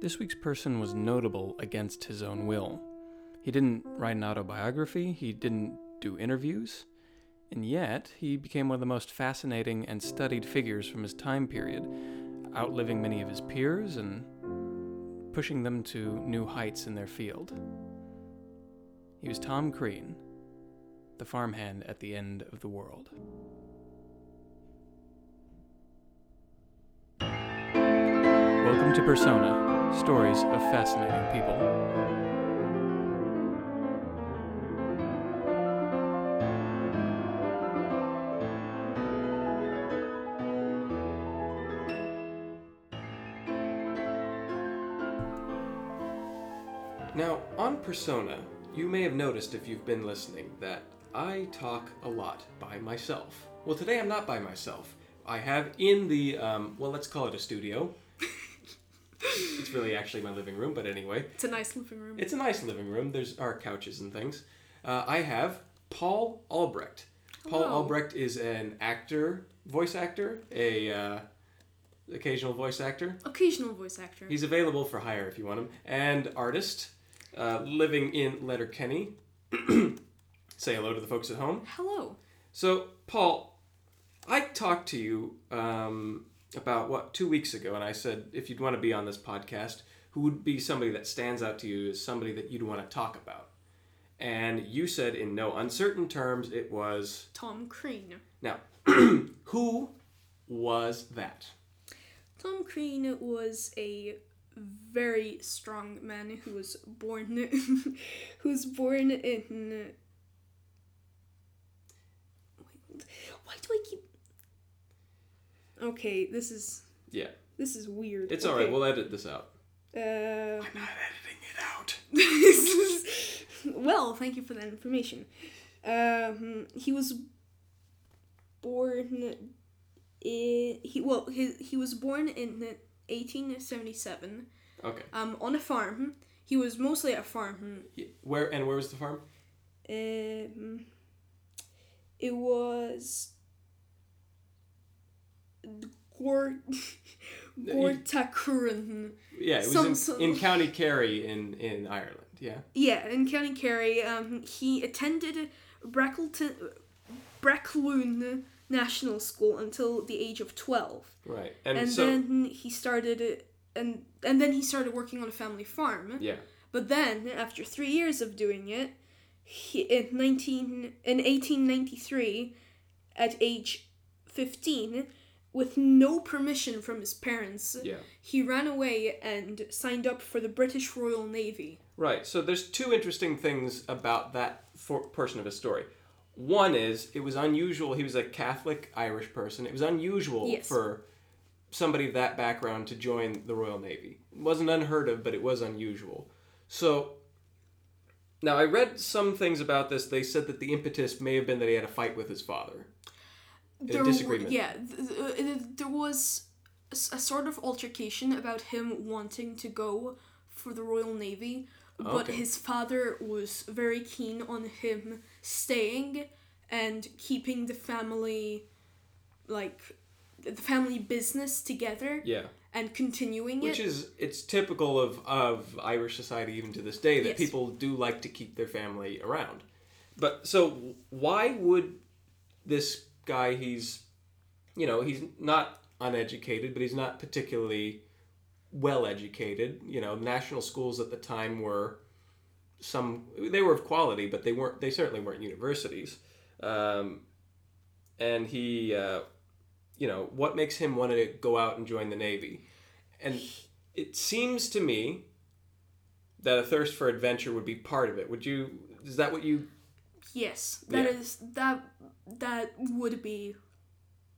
This week's person was notable against his own will. He didn't write an autobiography, he didn't do interviews, and yet he became one of the most fascinating and studied figures from his time period, outliving many of his peers and pushing them to new heights in their field. He was Tom Crean, the farmhand at the end of the world. Welcome to Persona Stories of Fascinating People. Now, on Persona, you may have noticed if you've been listening that I talk a lot by myself. Well, today I'm not by myself. I have in the, um, well, let's call it a studio. It's really actually my living room, but anyway. It's a nice living room. It's a nice living room. There's our couches and things. Uh, I have Paul Albrecht. Paul Hello. Albrecht is an actor, voice actor, a uh, occasional voice actor. Occasional voice actor. He's available for hire if you want him, and artist, uh, living in Letterkenny. Say hello to the folks at home. Hello. So, Paul, I talked to you um, about what two weeks ago, and I said if you'd want to be on this podcast, who would be somebody that stands out to you as somebody that you'd want to talk about? And you said in no uncertain terms it was Tom Crean. now. who was that? Tom Crean was a very strong man who was born who was born in Wait, why do I keep Okay, this is Yeah, this is weird. it's all right. We'll edit this out. Uh, I'm not editing it out. well, thank you for that information. Um, he was born in he well he, he was born in 1877 Okay. um on a farm. He was mostly at a farm. Yeah, Where and where was the farm? Um, it was Gor Gortacurin. Yeah, it was Some- in, some- in County Kerry in in Ireland. Yeah. Yeah, in County Kerry, um, he attended Breckloon National School until the age of twelve, Right. And, and so then he started and and then he started working on a family farm. yeah. But then, after three years of doing it, he, in nineteen in eighteen ninety three, at age fifteen, with no permission from his parents, Yeah. he ran away and signed up for the British Royal Navy. Right. So there's two interesting things about that for, portion of his story. One is it was unusual. He was a Catholic Irish person. It was unusual Yes. for somebody of that background to join the Royal Navy. It wasn't unheard of, but it was unusual. So now I read some things about this. They said that the impetus may have been that he had a fight with his father. There disagreement. Yeah, th- th- uh, there was a sort of altercation about him wanting to go for the Royal Navy, but Okay. his father was very keen on him staying and keeping the family, like, the family business together Yeah. and continuing Which is it's typical of, of Irish society even to this day that Yes. people do like to keep their family around. But so why would this guy he's you know, he's not uneducated, but he's not particularly well educated. You know, national schools at the time were some they were of quality, but they weren't they certainly weren't universities. Um, and he uh, you know, what makes him want to go out and join the Navy? And it seems to me that a thirst for adventure would be part of it. Would you? Is that what you? Yes, that Yeah. is that that would be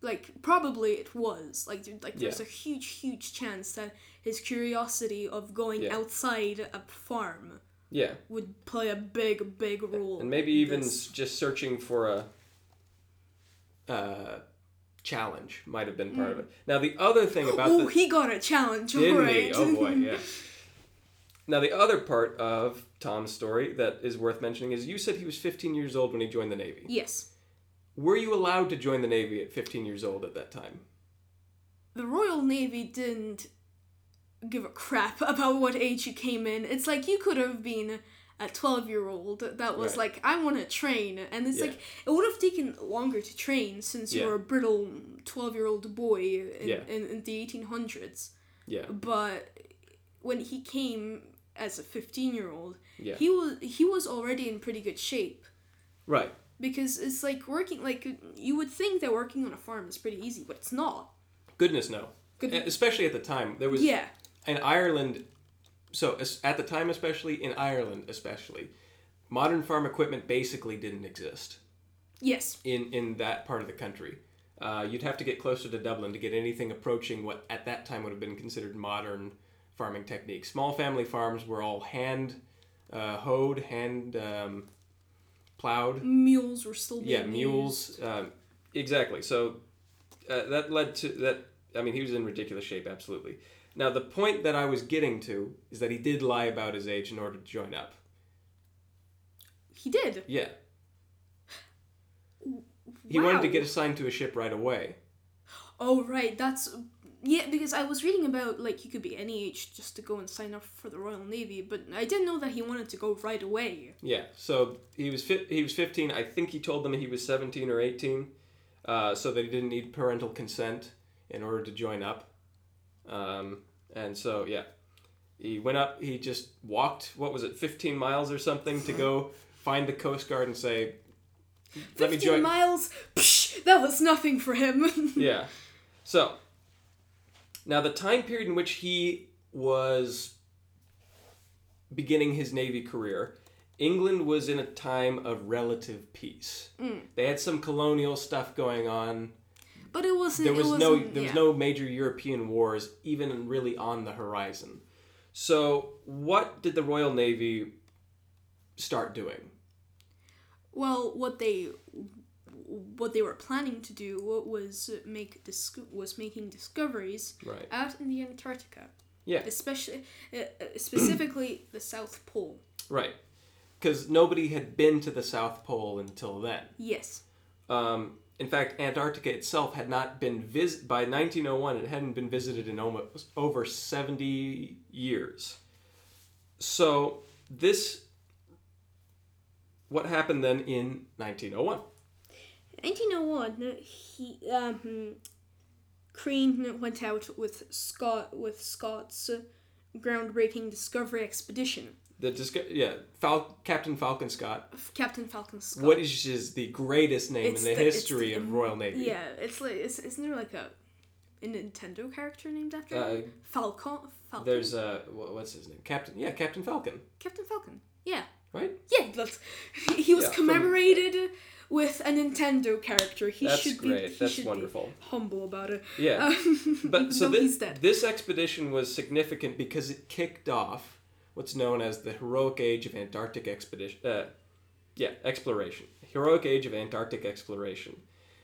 like probably it was like like there's Yeah. a huge huge chance that his curiosity of going Yeah. outside a farm Yeah, would play a big big role. and maybe even this. just searching for a uh, challenge might have been part of it. Now the other thing about oh the he got a challenge Didn't alright. he? Oh boy, yeah. Now the other part of Tom's story that is worth mentioning is you said he was 15 years old when he joined the Navy. yes, Were you allowed to join the Navy at 15 years old at that time? the Royal Navy didn't give a crap about what age you came in. It's like you could have been a 12 year old that was Right. like, I want to train. And it's Yeah. like, it would have taken longer to train since you Yeah. were a brittle 12 year old boy in, Yeah. in, in the 1800s. Yeah. But when he came as a 15 year old, Yeah. he was he was already in pretty good shape Right. because it's like working like you would think that working on a farm is pretty easy, but it's not. Goodness no. Especially at the time, there was Yeah. in Ireland. So at the time, especially in Ireland, especially, modern farm equipment basically didn't exist Yes. in in that part of the country. Uh, you'd have to get closer to Dublin to get anything approaching what at that time would have been considered modern farming techniques. Small family farms were all hand uh, hoed, hand um, plowed. Mules were still being yeah mules um, exactly so uh, that led to that i mean he was in ridiculous shape absolutely now the point that i was getting to is that he did lie about his age in order to join up. He did. yeah he wanted to get assigned to a ship right away Oh right, that's yeah. Because I was reading about like you could be any age just to go and sign up for the Royal Navy, but I didn't know that he wanted to go right away. yeah so he was fit he was 15 i think he told them he was 17 or 18 uh, so that he didn't need parental consent in order to join up um, and so yeah he went up he just walked what was it 15 miles or something to go find the coast guard and say let me Fifteen join miles. Psh, that was nothing for him. yeah so now the time period in which he was beginning his navy career england was in a time of relative peace Mm. they had some colonial stuff going on but it wasn't. there was no wasn't, there was no major European wars even really on the horizon. So what did the Royal Navy start doing? Well, what they what they were planning to do was make dis- was making discoveries Right. out in the Antarctica. Yeah. Especially, uh, uh, specifically the South Pole. Right. Because nobody had been to the South Pole until then. Yes. Um, in fact, Antarctica itself had not been vis- by 1901. It hadn't been visited in almost over 70 years. So this, what happened then in 1901? 1901, he um, Crean went out with Scott with Scott's groundbreaking discovery expedition. The disco- yeah, Fal- Captain Falcon Scott. Captain Falcon Scott. What is is the greatest name It's in the, the- history the- of Royal Navy? Yeah, it's like it's, isn't there like a a Nintendo character named after Uh, him? Falcon. Falcon. There's uh, wha- what's his name? Captain. Yeah, Captain Falcon. Captain Falcon. Yeah. Right. Yeah, that's, he was Yeah, from- commemorated with a Nintendo character. He That's should great. be. He That's should wonderful. Be humble about it. Yeah. Um, But so this this expedition was significant because it kicked off what's known as the heroic age of Antarctic expedition. Uh, yeah, exploration. Heroic age of Antarctic exploration.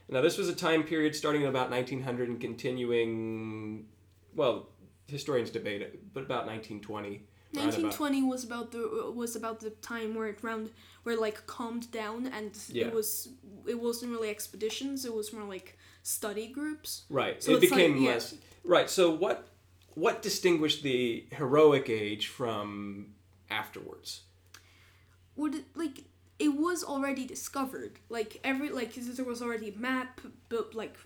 Now this was a time period starting in about 1900 and continuing. Well, historians debate it, but about 1920. Round about- 1920 was about the was about the time where it round where like calmed down and Yeah. it was it wasn't really expeditions it was more like study groups Right. So it it's like- became yeah. less. Right. So what what distinguished the heroic age from afterwards? would it like it was already discovered like every like there was already a map but like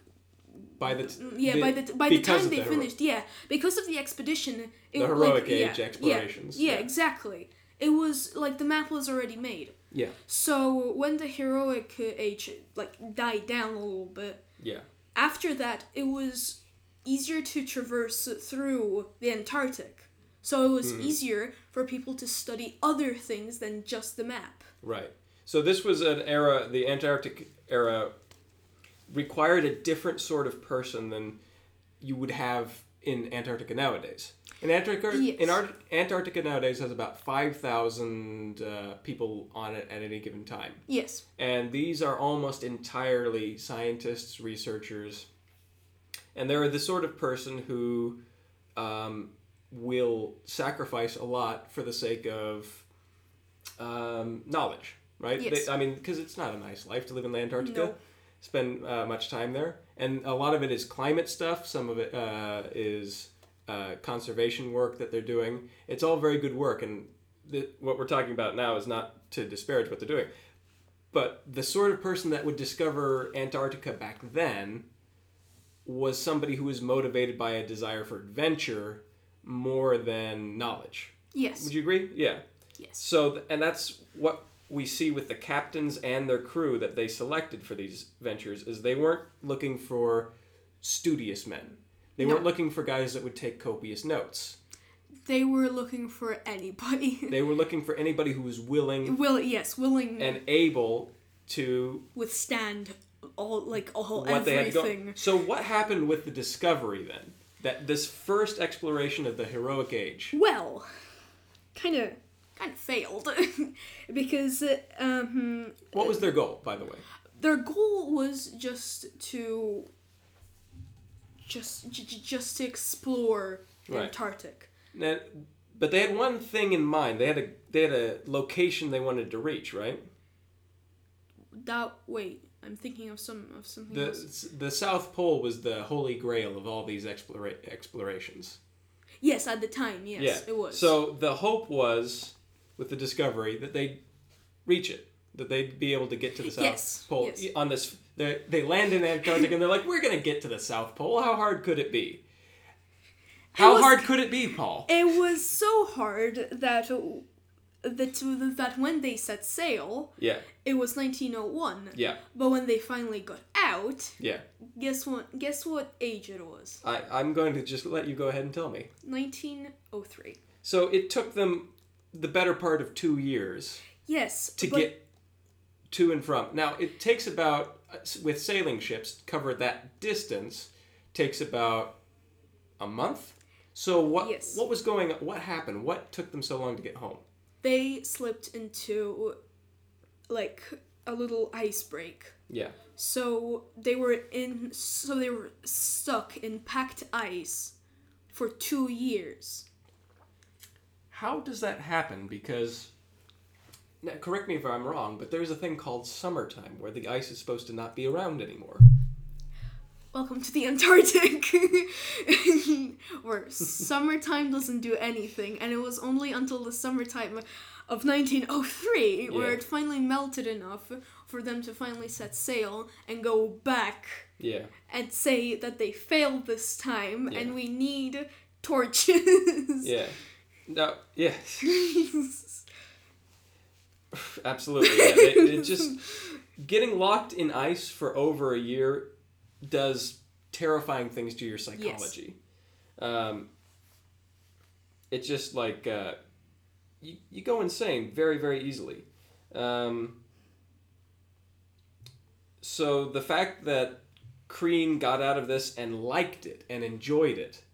By the t- yeah the- by the by the time they the hero- finished yeah because of the expedition it, The heroic like, age yeah, explorations, yeah, yeah yeah. exactly it was like the map was already made Yeah. so when the heroic uh, age like died down a little bit Yeah. after that it was easier to traverse through the antarctic so it was Hmm. easier for people to study other things than just the map Right. So this was an era, the Antarctic era, required a different sort of person than you would have in Antarctica nowadays. In Antarctica, Yes. in Ar- Antarctica nowadays has about five thousand uh, people on it at any given time, yes and these are almost entirely scientists, researchers, and they're the sort of person who um, will sacrifice a lot for the sake of um, knowledge, right? Yes. They, I mean, because it's not a nice life to live in Antarctica. Spend uh, much time there, and a lot of it is climate stuff. Some of it uh, is uh, conservation work that they're doing. It's all very good work, and the, what we're talking about now is not to disparage what they're doing. But the sort of person that would discover Antarctica back then was somebody who was motivated by a desire for adventure more than knowledge. Yes. Would you agree? Yeah. Yes. So, th- and that's what we see with the captains and their crew that they selected for these ventures is they weren't looking for studious men. They No. weren't looking for guys that would take copious notes. They were looking for anybody. They were looking for anybody who was willing Will yes, willing and able to withstand all like all what to go. everything. So what happened with the discovery then? That this first exploration of the heroic age. Well, kind of kind of failed because um, What was their goal, by the way? their goal was just to just j- j- just to explore Right. Antarctic. Now, but they had one thing in mind. They had a they had a location they wanted to reach, right? That wait, I'm thinking of some of something The else. the South Pole was the holy grail of all these explora- explorations. Yes, at the time, yes, yeah, it was. So the hope was, with the discovery, that they'd reach it, that they'd be able to get to the South Yes, Pole yes. on this. They land in Antarctica and they're like, we're gonna get to the South Pole. How hard could it be? How was- hard could it be, Paul? It was so hard that that that when they set sail, Yeah, it was 1901. yeah, But when they finally got out, yeah. guess what? Guess what age it was? I, I'm going to just let you go ahead and tell me. 1903. So it took them the better part of two years Yes. to but get to and from. Now it takes about with sailing ships cover that distance takes about a month. So what Yes. what was going what happened? What took them so long to get home? they slipped into like a little ice break. Yeah. So they were in. So they were stuck in packed ice for two years. How does that happen? Because now, correct me if I'm wrong, but there's a thing called summertime where the ice is supposed to not be around anymore. Welcome to the Antarctic, where summertime doesn't do anything, and it was only until the summertime of 1903 where it finally melted enough for them to finally set sail and go back Yeah. and say that they failed this time Yeah. and we need torches. Yeah. No. Yeah. Absolutely. Yeah. It, it just getting locked in ice for over a year does terrifying things to your psychology. Um, it's just like uh, you you go insane very very easily. Um, so the fact that Crean got out of this and liked it and enjoyed it,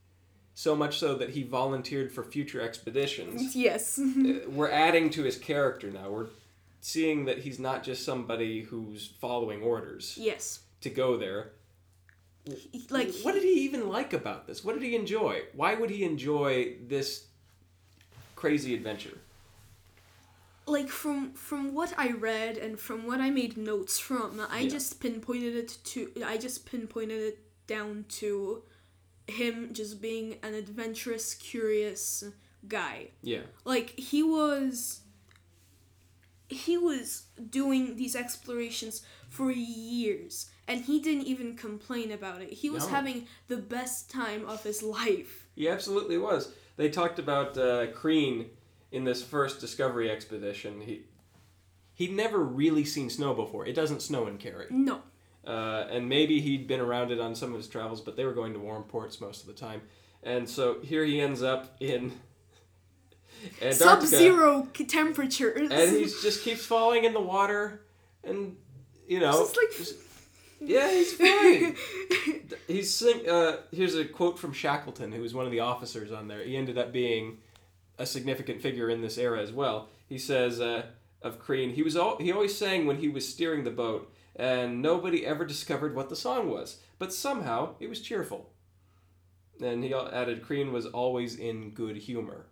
so much so that he volunteered for future expeditions yes. uh, we're adding to his character now. We're seeing that he's not just somebody who's following orders yes. to go there. Like what did he even like about this? What did he enjoy? Why would he enjoy this crazy adventure? like from from what I read and from what I made notes from, I Yeah. just pinpointed it to I just pinpointed it down to him just being an adventurous, curious guy. Yeah, Like he was he was doing these explorations for years and he didn't even complain about it. He was No. having the best time of his life. he absolutely was. They talked about uh, Crean in this first discovery expedition. He he'd never really seen snow before. It doesn't snow in Kerry. No. Uh, and maybe he'd been around it on some of his travels, but they were going to warm ports most of the time. And so here he ends up in Antarctica, Sub-zero temperatures. and he just keeps falling in the water, and you know, Just like yeah, he's fine. he's sing. Uh, here's a quote from Shackleton, who was one of the officers on there. He ended up being a significant figure in this era as well. He says uh, of Crean, he was all, he always sang when he was steering the boat, and nobody ever discovered what the song was, but somehow it was cheerful. And he added, Crean was always in good humor.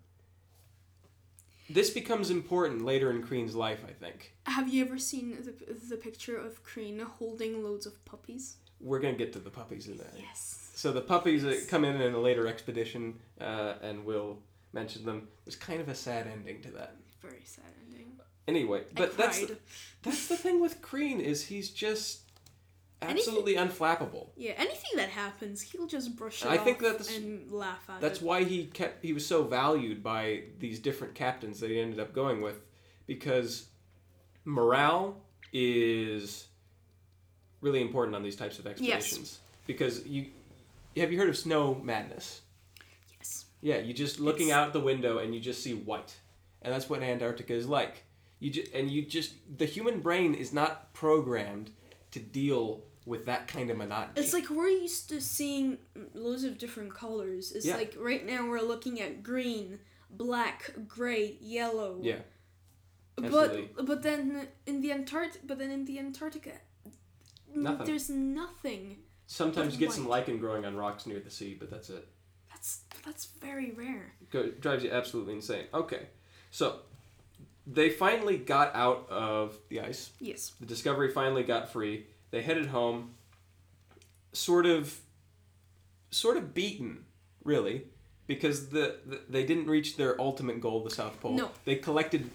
This becomes important later in Crean's life, I think. Have you ever seen the, the picture of Crean holding loads of puppies? We're gonna get to the puppies in that. Yes. So the puppies that come in in a later expedition, uh, and we'll mention them. There's kind of a sad ending to that. Very sad ending. Anyway, but that's the, that's the thing with Crean is he's just absolutely unflappable. Yeah, anything that happens, he'll just brush it I off think that's- and laugh at That's it. why he kept he was so valued by these different captains that he ended up going with because morale is really important on these types of expeditions because you have you heard of snow madness? Yes. Yeah, you just looking It's- out the window and you just see white. And that's what Antarctica is like. You just, and you just the human brain is not programmed to deal with that kind of monotony. It's like we're used to seeing loads of different colors. It's Yeah. like right now we're looking at green, black, gray, yellow. yeah. absolutely. But but then in the Antarctic but then in the Antarctica Nothing. there's nothing. Sometimes you get some lichen growing on rocks near the sea, but that's it. That's that's very rare. Go, drives you absolutely insane. Okay, so they finally got out of the ice. Yes. The Discovery finally got free. They headed home, sort of, sort of beaten, really, because the, the they didn't reach their ultimate goal, the South Pole. No. They collected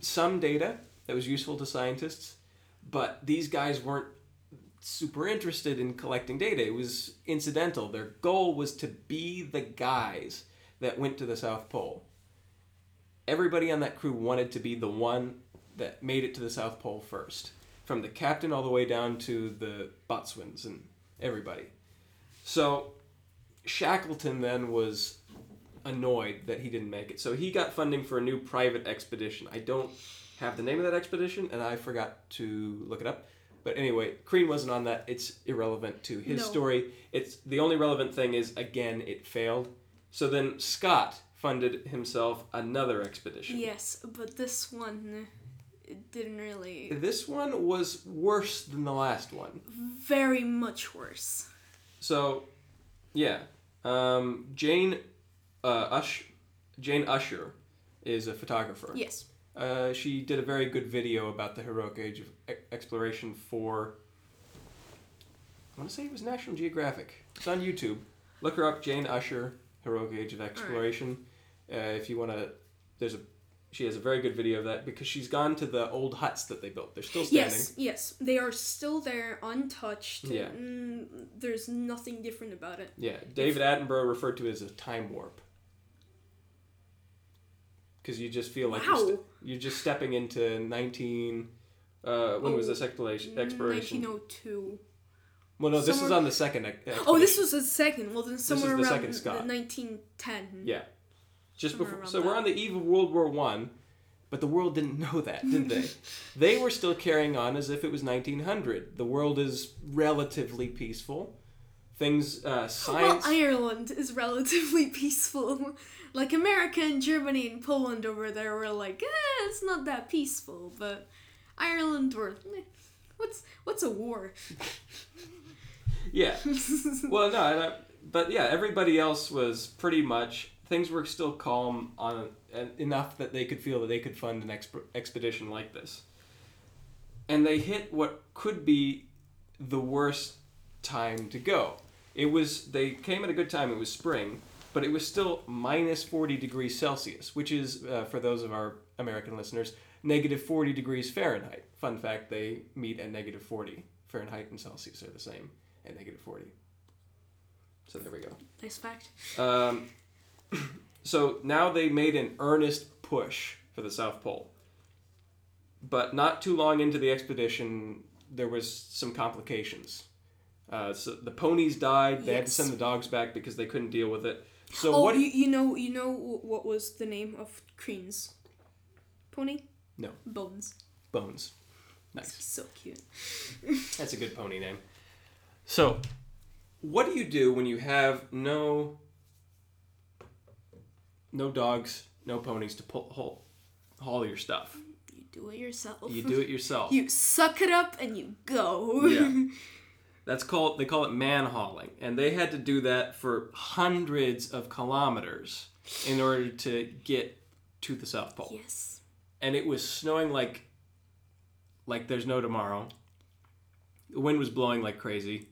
some data that was useful to scientists, but these guys weren't super interested in collecting data. It was incidental. Their goal was to be the guys that went to the South Pole. Everybody on that crew wanted to be the one that made it to the South Pole first, from the captain all the way down to the boatswains and everybody. So Shackleton then was annoyed that he didn't make it. So he got funding for a new private expedition. I don't have the name of that expedition, and I forgot to look it up. But anyway, Crean wasn't on that. It's irrelevant to his No. story. It's the only relevant thing is again it failed. So then Scott funded himself another expedition. Yes, but this one it didn't really This one was worse than the last one. very much worse. So, yeah, um, Jane uh, Ush, Jane Usher, is a photographer. Yes. Uh, she did a very good video about the heroic age of e- exploration for. I want to say it was National Geographic. It's on YouTube. Look her up, Jane Usher, heroic age of exploration. Uh, if you want to, there's a. She has a very good video of that because she's gone to the old huts that they built. They're still standing. Yes, yes. They are still there, untouched. Yeah. Mm, there's nothing different about it. Yeah, David Attenborough referred to it as a time warp. Because you just feel like you're, Wow. st- you're just stepping into 19. Uh, when was Oh, this exploration? exploration? 1902. Well, no, this is on the second. ex- Oh, this was the second. Well, then somewhere around second Scott. 1910. Yeah. Just before. So we're on the eve of World War One, but the world didn't know that, did they? they were still carrying on as if it was 1900. The world is relatively peaceful. Things, uh, Well, science. Ireland is relatively peaceful. Like America and Germany and Poland over there were like, eh, it's not that peaceful. But Ireland were, eh, what's what's a war? yeah. well, no, I- but yeah, everybody else was pretty much things were still calm on en- enough that they could feel that they could fund an exp- expedition like this, and they hit what could be the worst time to go. It was they came at a good time. It was spring, but it was still minus forty degrees Celsius, which is uh, for those of our American listeners negative forty degrees Fahrenheit. Fun fact: they meet at negative forty. Fahrenheit and Celsius are the same at negative 40. So there we go. Nice fact. Um, so now they made an earnest push for the South Pole. But not too long into the expedition, there was some complications. Uh, so the ponies died. They had to send the dogs back because they couldn't deal with it. So oh, what? you, you know you know what was the name of Crean's pony? No. Bones. Bones. Nice. So cute. That's a good pony name. So, what do you do when you have no no dogs, no ponies to pull haul, haul your stuff? You do it yourself. You do it yourself. You suck it up and you go. Yeah. That's called they call it man hauling, and they had to do that for hundreds of kilometers in order to get to the South Pole. yes. And it was snowing like like there's no tomorrow. The wind was blowing like crazy.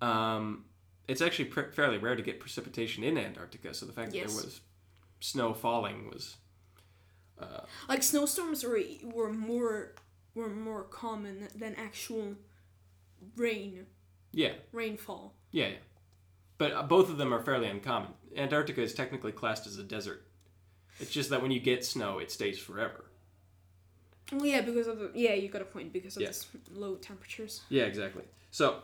Um, it's actually pr- fairly rare to get precipitation in Antarctica. So the fact that there was snow falling was Like snowstorms were were more were more common than actual rain yeah, rainfall. yeah, yeah. But uh, both of them are fairly uncommon. Antarctica is technically classed as a desert. It's just that when you get snow, it stays forever. Well, yeah, because of the yeah, you got a point because of Yeah. the low temperatures. Yeah, exactly. So,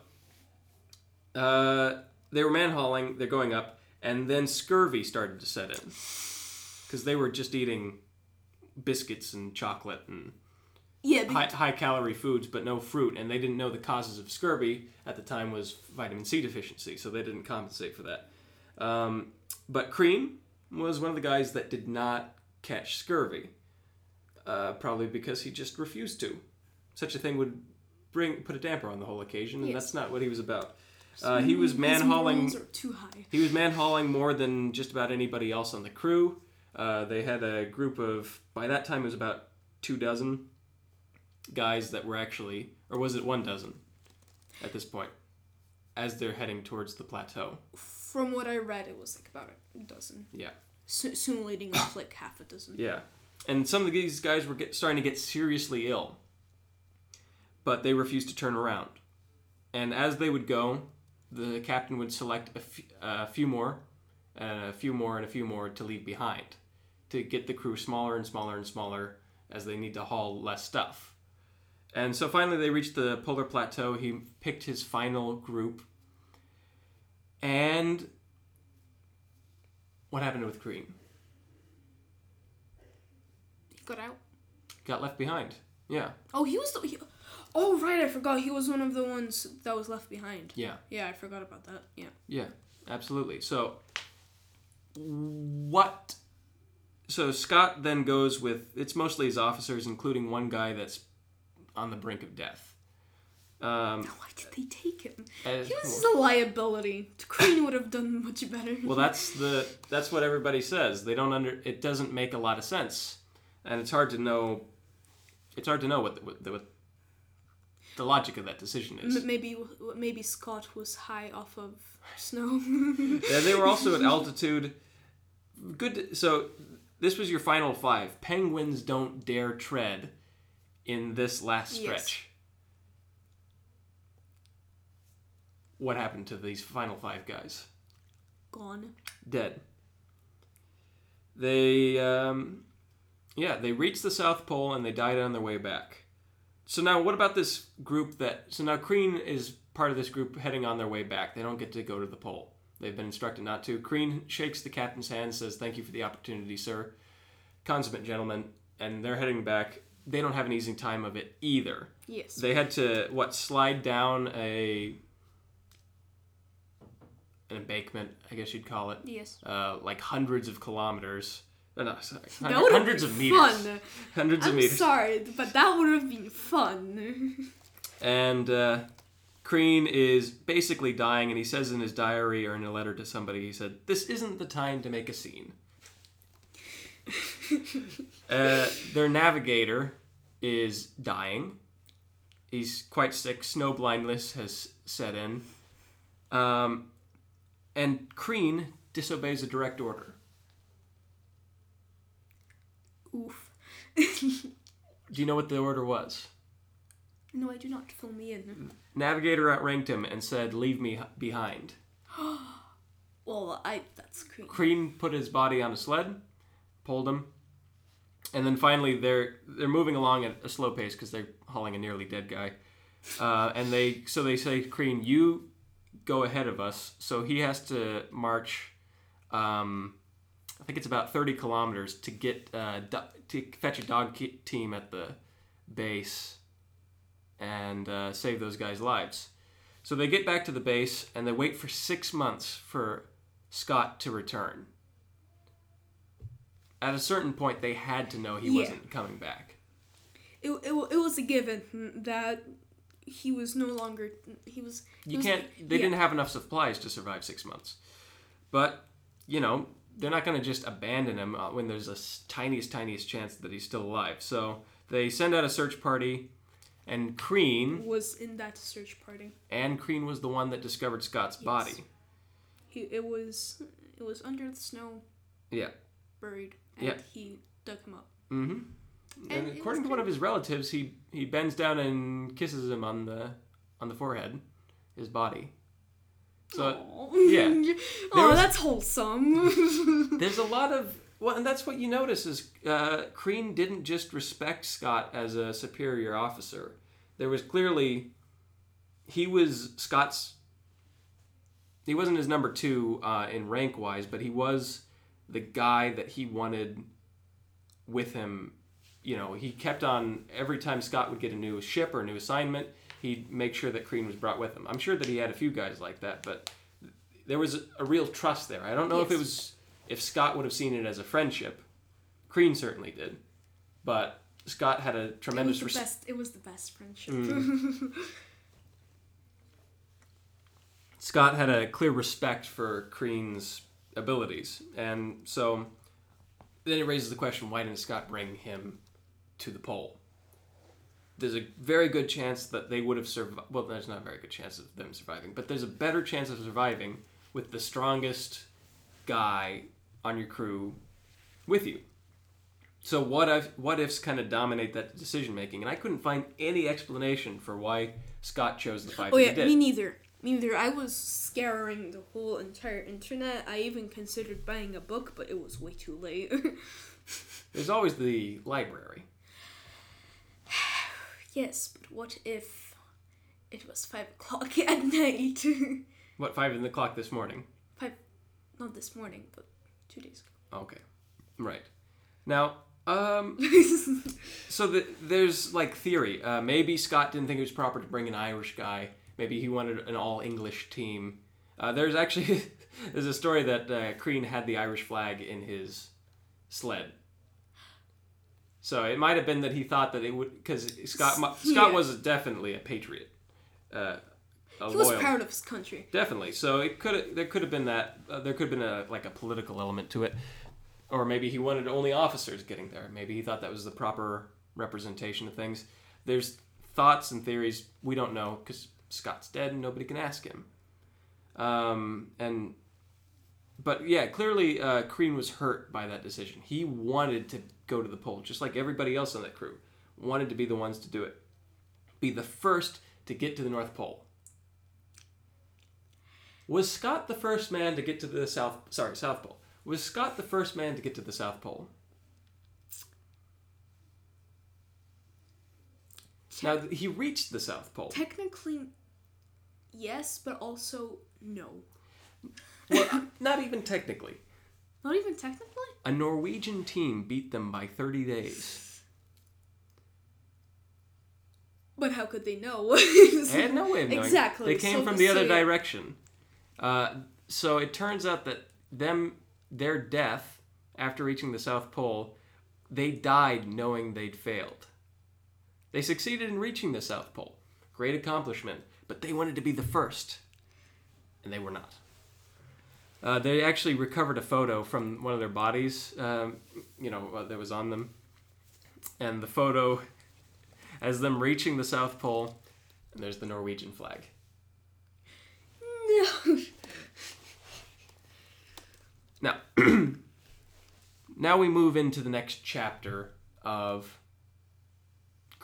uh, they were man hauling, they're going up, and then scurvy started to set in. Because they were just eating biscuits and chocolate and Yeah, high, high calorie foods, but no fruit, and they didn't know the causes of scurvy at the time was vitamin C deficiency, so they didn't compensate for that. Um, but Crean was one of the guys that did not catch scurvy, uh, probably because he just refused to. Such a thing would bring put a damper on the whole occasion, and Yes. that's not what he was about. Uh, he was His man hauling. too high. He was man hauling more than just about anybody else on the crew. Uh, they had a group of, by that time, it was about two dozen guys that were actually, or was it one dozen at this point, as they're heading towards the plateau. From what I read, it was like about a dozen. Yeah. So- soon leading up to like half a dozen. Yeah. And some of these guys were get, starting to get seriously ill, but they refused to turn around. And as they would go, the captain would select a f- a few more, and a few more, and a few more to leave behind to get the crew smaller and smaller and smaller as they need to haul less stuff. And so finally they reached the polar plateau. He picked his final group. And what happened with Crean? He got out. Got left behind. Yeah. Oh, he was the. He, oh right, I forgot. He was one of the ones that was left behind. Yeah. Yeah, I forgot about that. Yeah. Yeah, absolutely. So, what? So Scott then goes with it's mostly his officers, including one guy that's on the brink of death. Um, Why did they take him? as- He was a liability. Crean would have done much better. well, that's the that's what everybody says. They don't under it doesn't make a lot of sense, and it's hard to know. It's hard to know what the, what the, what the logic of that decision is. M- maybe maybe Scott was high off of snow. Yeah, they were also at altitude. Good. to- so this was your final five. Penguins don't dare tread in this last stretch. Yes. stretch. What happened to these final five guys? Gone. Dead. They, um, yeah, they reached the South Pole and they died on their way back. So now, what about this group that? So now, Crean is part of this group heading on their way back. They don't get to go to the pole. They've been instructed not to. Crean shakes the captain's hand, says, "Thank you for the opportunity, sir." Consummate gentleman, and they're heading back. They don't have an easy time of it either. Yes. They had to what slide down a an embankment, I guess you'd call it yes. uh, like hundreds of kilometers. Uh, no, sorry, That hundred- would have hundreds of meters. fun. Hundreds of I'm meters. sorry, but that would have been fun. And uh, Crean is basically dying, and he says in his diary or in a letter to somebody, he said, "This isn't the time to make a scene." uh, their navigator is dying. He's quite sick. Snow blindness has set in. Um, and Crean disobeys a direct order. Oof. Do you know what the order was? no, I do not. Fill me in. Navigator outranked him and said, "Leave me behind." Well, I. That's creepy. Crean put his body on a sled, pulled him, and then finally they're they're moving along at a slow pace because they're hauling a nearly dead guy. Uh, and they so they say, "Crean, you go ahead of us." So he has to march. Um, I think it's about thirty kilometers to get uh, do- to fetch a dog ki- team at the base and uh, save those guys' lives. So they get back to the base and they wait for six months for Scott to return. At a certain point, they had to know he Yeah. wasn't coming back. It, it, it was a given that he was no longer. He was. he You was- can't. They yeah. didn't have enough supplies to survive six months. But you know, they're not going to just abandon him uh, when there's a tiniest, tiniest chance that he's still alive. So they send out a search party, and Crean Was in that search party. and Crean was the one that discovered Scott's body. he it was it was under the snow. Yeah. Buried. And Yeah. he dug him up. Mm-hmm. And, And according to one of his relatives, he he bends down and kisses him on the on the forehead, his body. So Aw. yeah. oh, was- that's wholesome. there's a lot of well, and that's what you notice is uh, Crean didn't just respect Scott as a superior officer. There was clearly he was Scott's. He wasn't his number two uh, in rank wise, but he was the guy that he wanted with him. You know, he kept on every time Scott would get a new ship or a new assignment, he'd make sure that Crean was brought with him. I'm sure that he had a few guys like that, but there was a real trust there. I don't know if it was if Scott would have seen it as a friendship. Crean certainly did, but Scott had a it was tremendous the respect. best. It was the best friendship. Mm. Scott had a clear respect for Crean's abilities, and so then it raises the question: Why didn't Scott bring him to the pole? There's a very good chance that they would have survived. Well, there's not a very good chance of them surviving, but there's a better chance of surviving with the strongest guy on your crew with you. So what if what ifs kind of dominate that decision making, and I couldn't find any explanation for why Scott chose the five oh yeah, he did. me neither. Me neither. I was scouring the whole entire internet. I even considered buying a book, but it was way too late. There's always the library. Yes, but what if it was five o'clock at night? What five in the clock this morning? five, not this morning, but two days ago. Okay, right. Now, um, so the, there's like theory. Uh, maybe Scott didn't think it was proper to bring an Irish guy. Maybe he wanted an all English team. Uh, there's actually there's a story that uh, Crean had the Irish flag in his sled. So it might have been that he thought that it would because Scott Scott was definitely a patriot. Uh, a he was loyal- proud of his country. Definitely. So it could there could have been that uh, there could have been a like a political element to it, or maybe he wanted only officers getting there. Maybe he thought that was the proper representation of things. There's thoughts and theories we don't know because Scott's dead and nobody can ask him. Um, and but yeah, clearly uh, Crean was hurt by that decision. He wanted to go to the pole, just like everybody else on that crew wanted to be the ones to do it, be the first to get to the North Pole. Was Scott the first man to get to the South? Sorry, South Pole. Was Scott the first man to get to the South Pole? Now he reached the South Pole. Technically, yes, but also no. Well, not even technically. Not even technically. A Norwegian team beat them by 30 days. But how could they know? They had no way of knowing. Exactly, They came so- from the other yeah. direction. Uh, so it turns out that them, their death after reaching the South Pole, they died knowing they'd failed. They succeeded in reaching the South Pole. Great accomplishment. But they wanted to be the first. And they were not. Uh, they actually recovered a photo from one of their bodies, um, you know, uh, that was on them. And the photo as them reaching the South Pole, and there's the Norwegian flag. no. Now, now we move into the next chapter of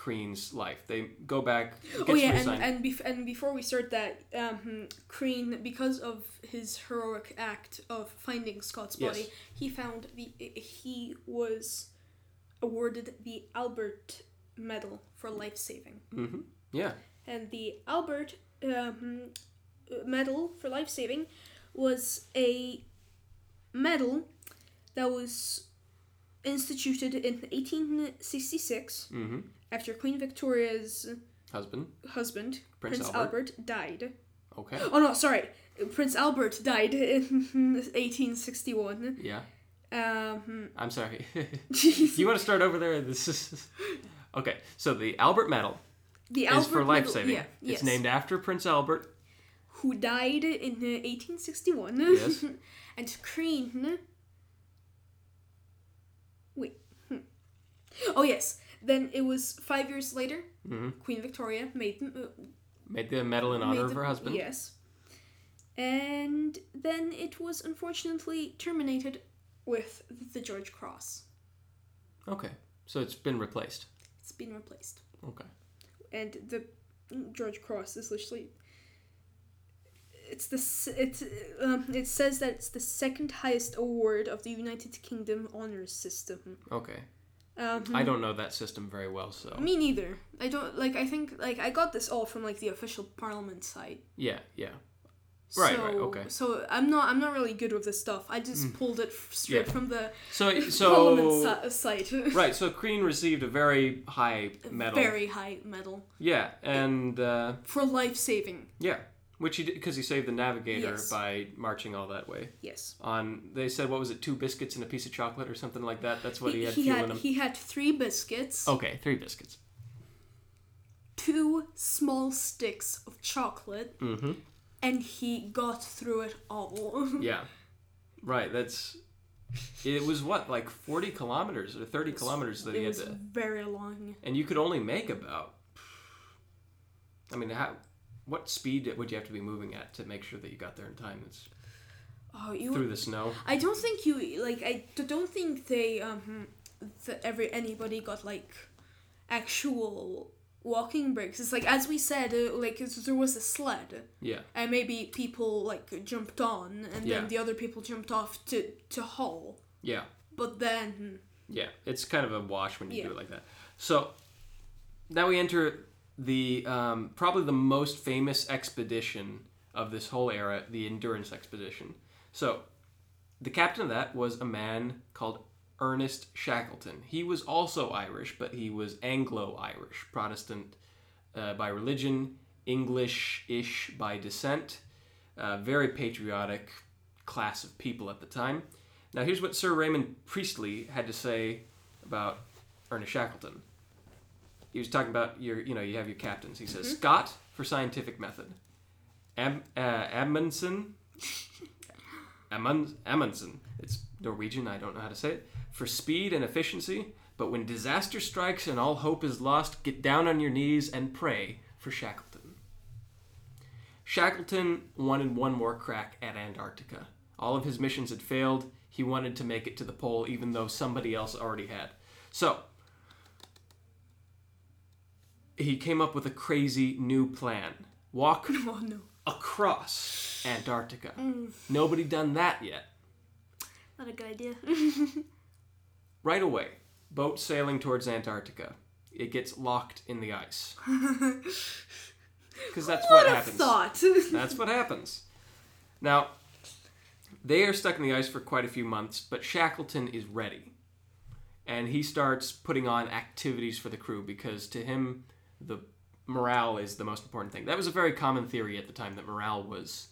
Crean's life. They go back. Oh yeah, and and, bef- and before we start that, um, Crean, because of his heroic act of finding Scott's body, Yes. he found the he was awarded the Albert Medal for life saving, Mhm. Yeah. and the Albert um, Medal for life saving was a medal that was instituted in 1866 hmm after Queen Victoria's Husband. husband, Prince Prince, Albert. Albert. died. Okay. Oh no, sorry. Prince Albert died in 1861. Yeah. Um, I'm sorry. the you want to start over there? This is okay. So the Albert Medal Albert is for life saving. Yeah, It's yes. named after Prince Albert. Who died in uh, 1861. Yes. and Crean. Wait. hmm. Oh yes. Then it was five years later. hmm Queen Victoria made them. Uh, Made the medal in honor of her husband. Yes. and then it was unfortunately terminated with the George Cross. Okay. So it's been replaced. It's been replaced. Okay. and the George Cross is literally it's the it's um, it says that it's the second highest award of the United Kingdom honors system. Okay. Um, I don't know that system very well, so Me neither. I don't like. I think like I got this all from like the official Parliament site. yeah, yeah. Right, so, right, okay. So I'm not. I'm not really good with this stuff. I just pulled it f- straight Yeah. from the So so si- site. right, so Crean received a very high medal. Very high medal Yeah, and uh, for life saving. yeah, which he did because he saved the navigator Yes. by marching all that way. Yes. On they said what was it, two biscuits and a piece of chocolate or something like that. That's what he, he, had he had he had three biscuits. Okay, three biscuits. two small sticks of chocolate Mm-hmm. and he got through it all. Yeah, right. That's. It was what like forty kilometers or thirty kilometers that he had was to, very long. and you could only make about. I mean, how, what speed would you have to be moving at to make sure that you got there in time? It's Oh, you. through the snow. I don't think you like. I don't think they um that every anybody got like actual walking breaks. It's like as we said, uh, like there was a sled, Yeah, and maybe people like jumped on, and Yeah. then the other people jumped off to to haul. yeah. But then Yeah, it's kind of a wash when you Yeah. do it like that. So now we enter the um, probably the most famous expedition of this whole era, the Endurance Expedition. So the captain of that was a man called Ernest Shackleton. He was also Irish, but he was Anglo-Irish, Protestant uh, by religion, English-ish by descent. Uh, very patriotic class of people at the time. Now, here's what Sir Raymond Priestley had to say about Ernest Shackleton. He was talking about your, you know, you have your captains. He says Scott for scientific method, Am, uh, Amundsen, Amund, Amundsen. It's Norwegian. I don't know how to say it. For speed and efficiency, but when disaster strikes and all hope is lost, get down on your knees and pray for Shackleton. Shackleton wanted one more crack at Antarctica. All of his missions had failed. He wanted to make it to the pole, even though somebody else already had. So, he came up with a crazy new plan walk oh no, across Antarctica. Mm. Nobody done that yet. not a good idea. Right away, boat sailing towards Antarctica. It gets locked in the ice. Because that's what, what a happens. thought. That's what happens. Now, they are stuck in the ice for quite a few months, but Shackleton is ready. And he starts putting on activities for the crew because to him, the morale is the most important thing. That was a very common theory at the time that morale was.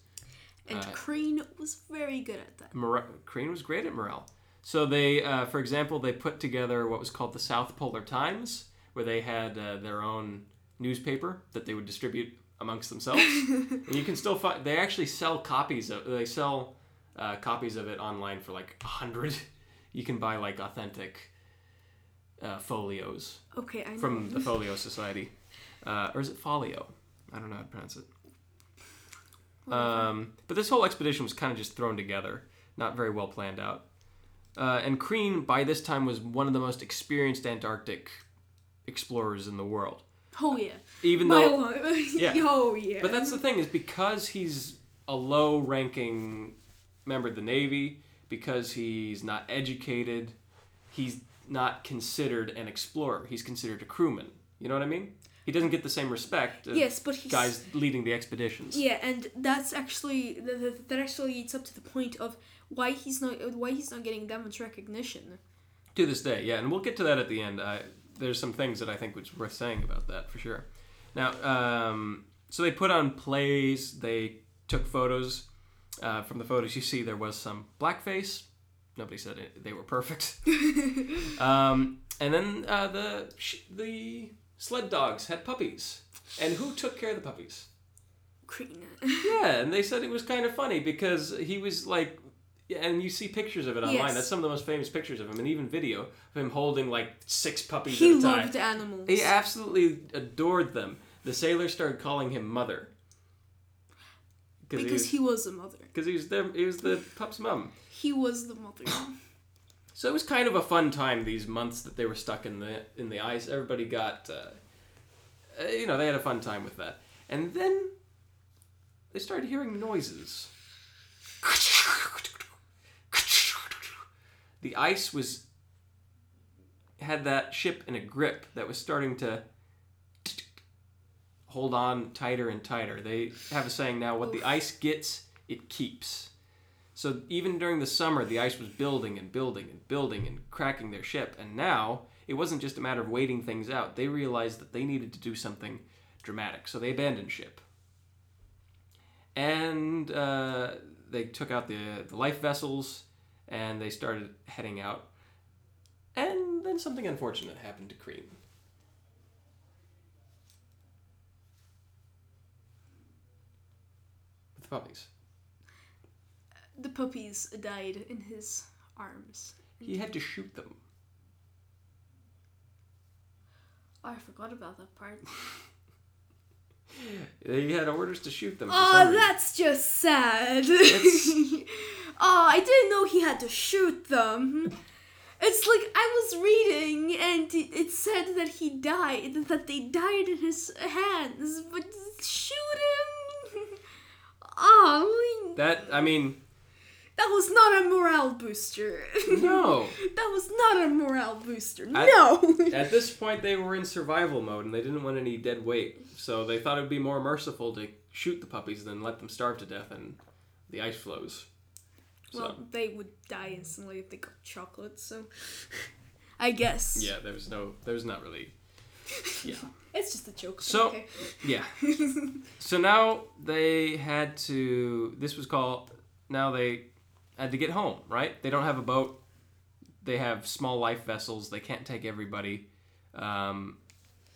and Uh, Crean was very good at that. Mora- Crean was great at morale. So they, uh, for example, they put together what was called the South Polar Times, where they had uh, their own newspaper that they would distribute amongst themselves. and you can still find they actually sell copies of they sell uh, copies of it online for like a hundred. You can buy like authentic uh, folios Okay, I know. from the Folio Society, uh, or is it Folio? I don't know how to pronounce it. Um, but this whole expedition was kind of just thrown together, not very well planned out. Uh, and Crean, by this time, was one of the most experienced Antarctic explorers in the world. oh yeah. Even My though, lo- Yeah. oh yeah. but that's the thing is because he's a low-ranking member of the Navy, because he's not educated, he's not considered an explorer. He's considered a crewman. You know what I mean? He doesn't get the same respect as yes, but he's guys leading the expeditions. Yeah, and that's actually that, actually leads up to the point of why he's not why he's not getting that much recognition. To this day, yeah, and we'll get to that at the end. I, there's some things that I think was worth saying about that for sure. Now, um, so they put on plays, they took photos. Uh, from the photos you see, there was some blackface. Nobody said it, they were perfect. um, and then uh, the sh- the sled dogs had puppies, and who took care of the puppies? Crean. Yeah, and they said it was kind of funny because he was like, and you see pictures of it online. Yes. That's some of the most famous pictures of him, and even video of him holding like six puppies he at a time. loved animals. He absolutely adored them. The sailors started calling him mother Because he was a mother. because he was their he was the pup's mom. He was the mother. So it was kind of a fun time these months that they were stuck in the in the ice. Everybody got, uh, uh, you know, they had a fun time with that. And then they started hearing noises. The ice was had that ship in a grip that was starting to hold on tighter and tighter. They have a saying now: "What the ice gets, it keeps." So even during the summer, the ice was building and building and building and cracking their ship. And now it wasn't just a matter of waiting things out. They realized that they needed to do something dramatic. So they abandoned ship. And uh, they took out the, the life vessels and they started heading out. And then something unfortunate happened to Crean. With the puppies. The puppies died in his arms. He had to shoot them. Oh, I forgot about that part. He had orders to shoot them. Oh, that's just sad. Oh, I didn't know he had to shoot them. It's like I was reading and it it said that he died, that they died in his hands, but shoot him. Oh, That I mean, that was not a morale booster. no. that was not a morale booster. I- no. At this point, they were in survival mode and they didn't want any dead weight, so they thought it would be more merciful to shoot the puppies than let them starve to death in the ice floes. So Well, they would die instantly if they got chocolate, so I guess. yeah, there was no, there was not really, yeah, It's just a joke. So- okay. yeah. So now they had to. This was called. Now they had to get home. Right? They don't have a boat. They have small life vessels. They can't take everybody um,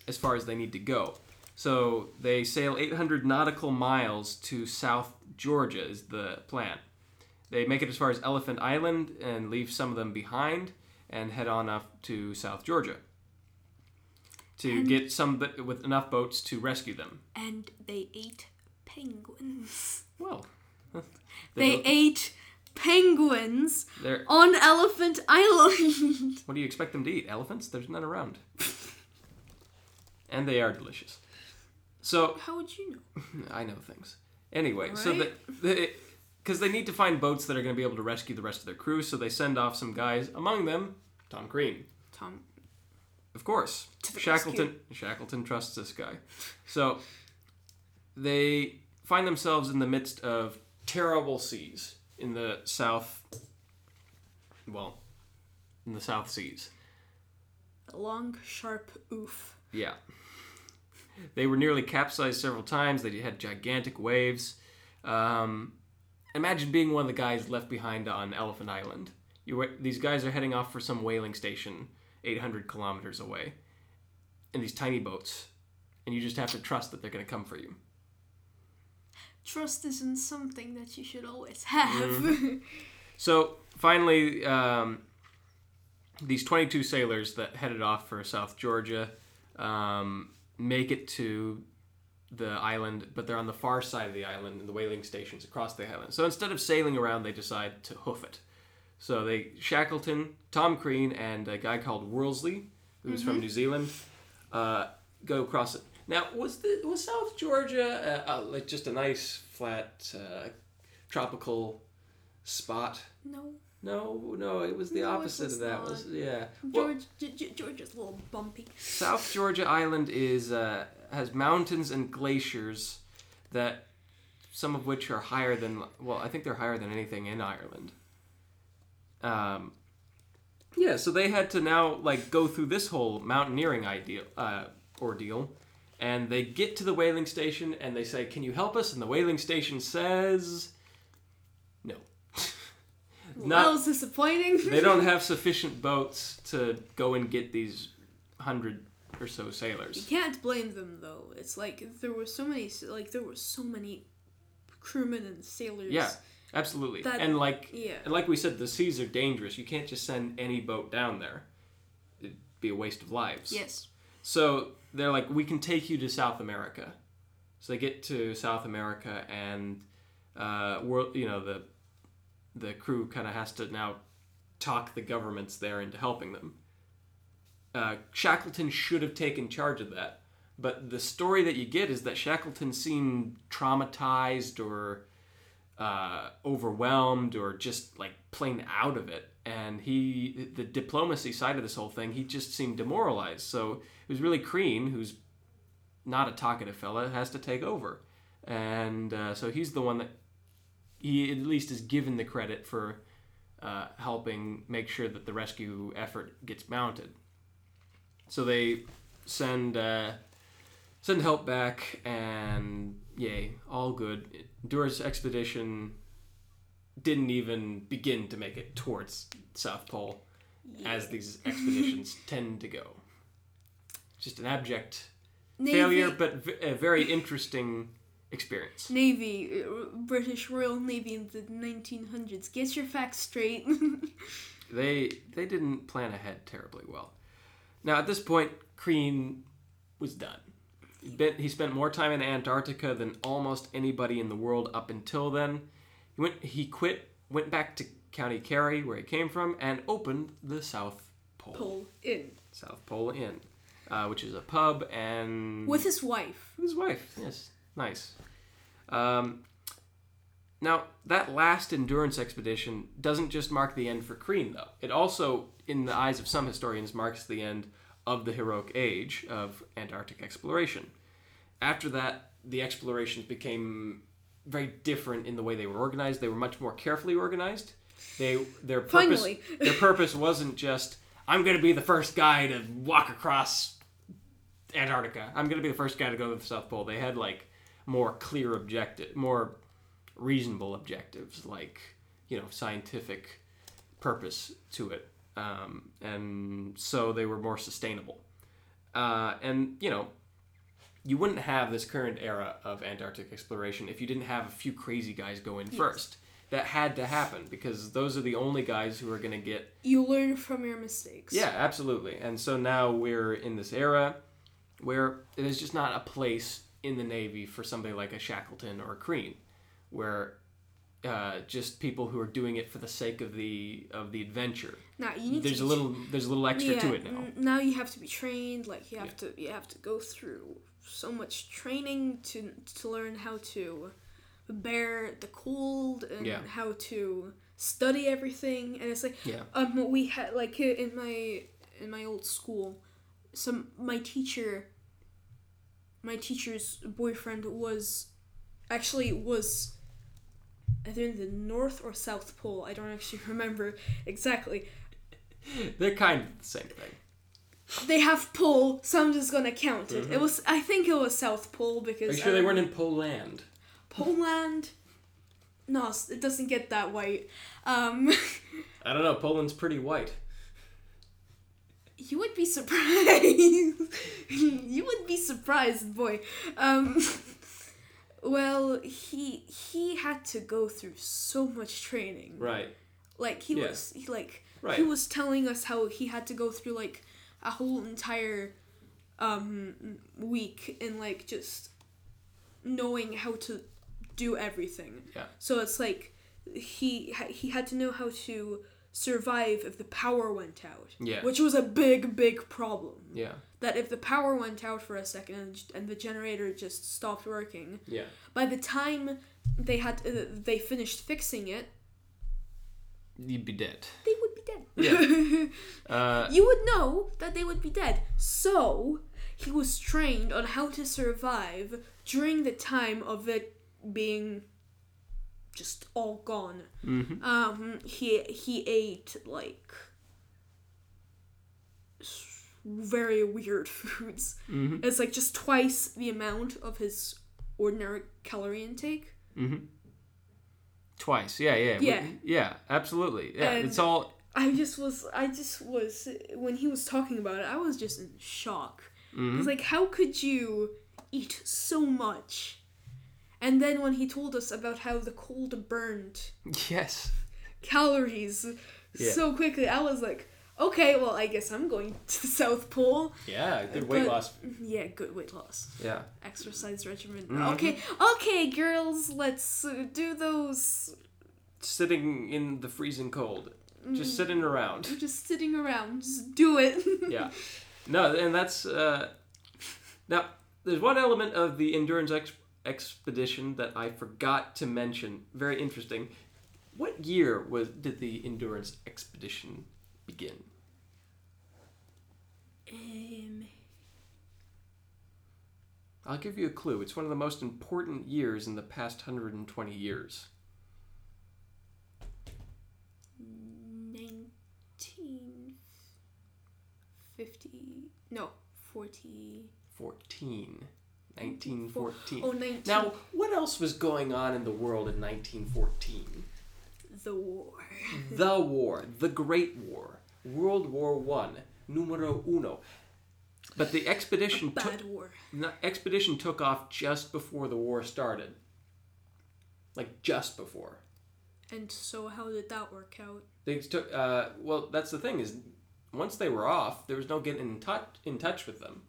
as far as they need to go. So they sail 800 nautical miles to South Georgia. Is the plan. They make it as far as Elephant Island and leave some of them behind and head on up to South Georgia to And- get some with enough boats to rescue them. and they ate penguins. Well, They ate penguins they're, on Elephant Island. what do you expect them to eat? Elephants? There's none around. and they are delicious. So How would you know? I know things. Anyway, so Right. that because they need to find boats that are going to be able to rescue the rest of their crew, so they send off some guys. Among them, Tom Crean, Tom. of course. Shackleton Shackleton trusts this guy. So they find themselves in the midst of terrible seas in the south well, in the South Seas. A long, sharp oof. Yeah. They were nearly capsized several times. They had gigantic waves. Um, imagine being one of the guys left behind on Elephant Island. You were, these guys are heading off for some whaling station 800 kilometers away in these tiny boats, and you just have to trust that they're going to come for you. Trust isn't something that you should always have. Mm-hmm. So finally, um, these 22 sailors that headed off for South Georgia um, make it to the island, but they're on the far side of the island, and the whaling stations across the island. So instead of sailing around, they decide to hoof it. So they Shackleton, Tom Crean, and a guy called Worsley, who's from New Zealand, uh, go across it. Now, was the was South Georgia uh, uh, like just a nice flat uh, tropical spot? no, No, no, it was the No, opposite was of that. not. Was yeah. Well, G- G- Georgia's a little bumpy. South Georgia Island is uh, has mountains and glaciers that some of which are higher than well, I think they're higher than anything in Ireland. Um, yeah, so they had to now like go through this whole mountaineering ideal uh, ordeal, and they get to the whaling station and they say, "Can you help us?" And the whaling station says, "No." Well, Not- was disappointing. they don't have sufficient boats to go and get these hundred or so sailors. You can't blame them though. It's like there were so many, like there were so many crewmen and sailors. Yeah, absolutely. That- and like Yeah. and like we said, the seas are dangerous. You can't just send any boat down there. It'd be a waste of lives. Yes. So they're like, we can take you to South America. So they get to South America and uh, world, you know, the the crew kind of has to now talk the governments there into helping them. Uh, Shackleton should have taken charge of that, but the story that you get is that Shackleton seemed traumatized or uh, overwhelmed or just like plain out of it, and he the diplomacy side of this whole thing he just seemed demoralized. So it was really Crean who's not a talkative fella has to take over, and uh, so he's the one that he at least is given the credit for uh, helping make sure that the rescue effort gets mounted. So they send uh, send help back, and yay, all good. Endurance expedition didn't even begin to make it towards South Pole, as these expeditions tend to go. Just an abject Navy, failure, but v- a very interesting experience. Navy, uh, British Royal Navy in the 1900s. Get your facts straight. They they didn't plan ahead terribly well. Now at this point, Crean was done. Been, he spent more time in Antarctica than almost anybody in the world up until then. He went he quit, went back to County Kerry where he came from, and opened the South Pole, Pull in South Pole Inn, uh, which is a pub and with his wife. With his wife. Yes, nice. Um, now that last endurance expedition doesn't just mark the end for Crean, though. It also, in the eyes of some historians, marks the end of the heroic age of Antarctic exploration. After that, the explorations became very different in the way they were organized. They were much more carefully organized. They their purpose Finally. their purpose wasn't just I'm going to be the first guy to walk across Antarctica. I'm going to be the first guy to go to the South Pole. They had like more clear objective, more reasonable objectives, like you know scientific purpose to it, um, and so they were more sustainable. Uh, and you know, you wouldn't have this current era of Antarctic exploration if you didn't have a few crazy guys go in first. That had to happen because those are the only guys who are going to get You learn from your mistakes. yeah, absolutely. And so now we're in this era where there's just not a place in the Navy for somebody like a Shackleton or a Crean, where uh, just people who are doing it for the sake of the of the adventure. Now you need There's to a little there's a little extra yeah, to it now. n- Now you have to be trained. Like you have to you have to go through so much training to to learn how to bear the cold and Yeah. how to study everything. And it's like Yeah. um we had like uh, in my in my old school, some my teacher. My teacher's boyfriend was actually was either in the North or South Pole. I don't actually remember exactly. They're kind of the same thing. they have pole, so I'm just gonna count it. It was I think it was South Pole Mm-hmm. Are because you sure they weren't in Poland? Poland. No, it doesn't get that white. Um, I don't know. Poland's pretty white. you would be surprised. you would be surprised, boy. Um, well, he he had to go through so much training. Right. Like he Yeah. was he like Right. he was telling us how he had to go through like a whole entire um week in like just knowing how to do everything. Yeah. So it's like he he had to know how to survive if the power went out. Yeah. Which was a big big problem. Yeah. That if the power went out for a second and, and the generator just stopped working, Yeah. by the time they had uh, they finished fixing it, You'd be dead. they would be dead. Yeah. Uh, you would know that they would be dead. So he was trained on how to survive during the time of it being just all gone. mhm. Um, he he ate like very weird foods. Mhm. It's like just twice the amount of his ordinary calorie intake. Mhm. Twice. Yeah. Yeah. Yeah. We- yeah. Absolutely. Yeah. And- it's all. I just was I just was when he was talking about it, I was just in shock. mhm. It's like, how could you eat so much? And then when he told us about how the cold burned Yes. calories Yeah. so quickly, I was like, Okay, well, I guess I'm going to the South Pole. Yeah, good weight But- loss. Yeah, good weight loss. Yeah. Exercise regimen. Mhm. Okay, okay, girls, let's uh, do those. Sitting in the freezing cold. Mm. Just sitting around. Just sitting around. Just do it. yeah. No, and that's uh, now. There's one element of the endurance ex- expedition that I forgot to mention. Very interesting. What year was did the endurance expedition begin? Um, I'll give you a clue. It's one of the most important years in the past 120 years. 1950. No, 40. 14. 1914. Oh, 19. Now, what else was going on in the world in 1914? The war. the war, the Great War, World War One, numero uno. But the expedition took Bad war. the expedition took off just before the war started. Like just before. And so, how did that work out? They took. Uh, well, that's the thing is, once they were off, there was no getting in touch in touch with them.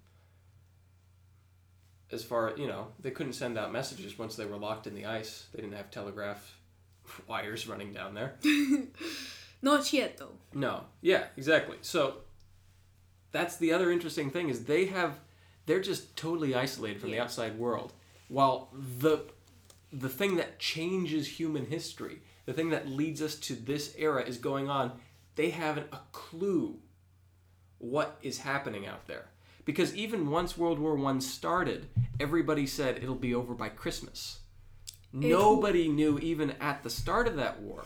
As far as you know, they couldn't send out messages once they were locked in the ice. They didn't have telegraph wires running down there. Not yet, though. No. Yeah, exactly. So that's the other interesting thing is they have they're just totally isolated from the outside world. While the the thing that changes human history, the thing that leads us to this era is going on, they haven't a clue what is happening out there. Because even once World War One started, everybody said it'll be over by Christmas. Nobody knew even at the start of that war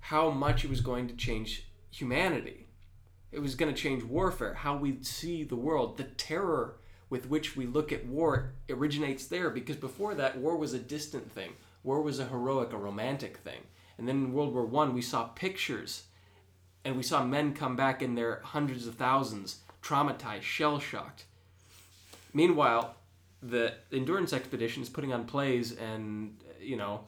how much it was going to change humanity. It was going to change warfare, how we see the world, the terror with which we look at war originates there because before that war was a distant thing. War was a heroic, a romantic thing. And then in World War 1 we saw pictures and we saw men come back in their hundreds of thousands, traumatized, shell-shocked. Meanwhile, the endurance expedition is putting on plays and you know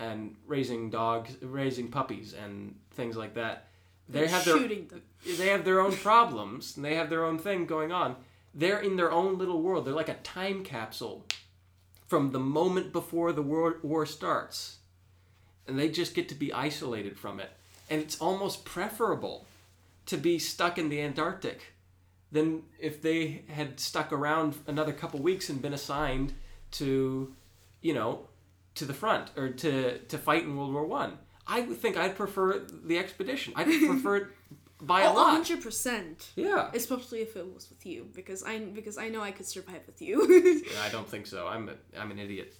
and raising dogs raising puppies and things like that. They have their they have their own problems and they have their own thing going on. They're in their own little world. They're like a time capsule from the moment before the war, war starts. And they just get to be isolated from it. And it's almost preferable to be stuck in the antarctic than if they had stuck around another couple weeks and been assigned to you know to the front or to to fight in world war one i would think i'd prefer the expedition i'd prefer it by a Oh, lot 100%. yeah Especially if it was with you, because I because I know I could survive with you. i don't think so i'm a, i'm an idiot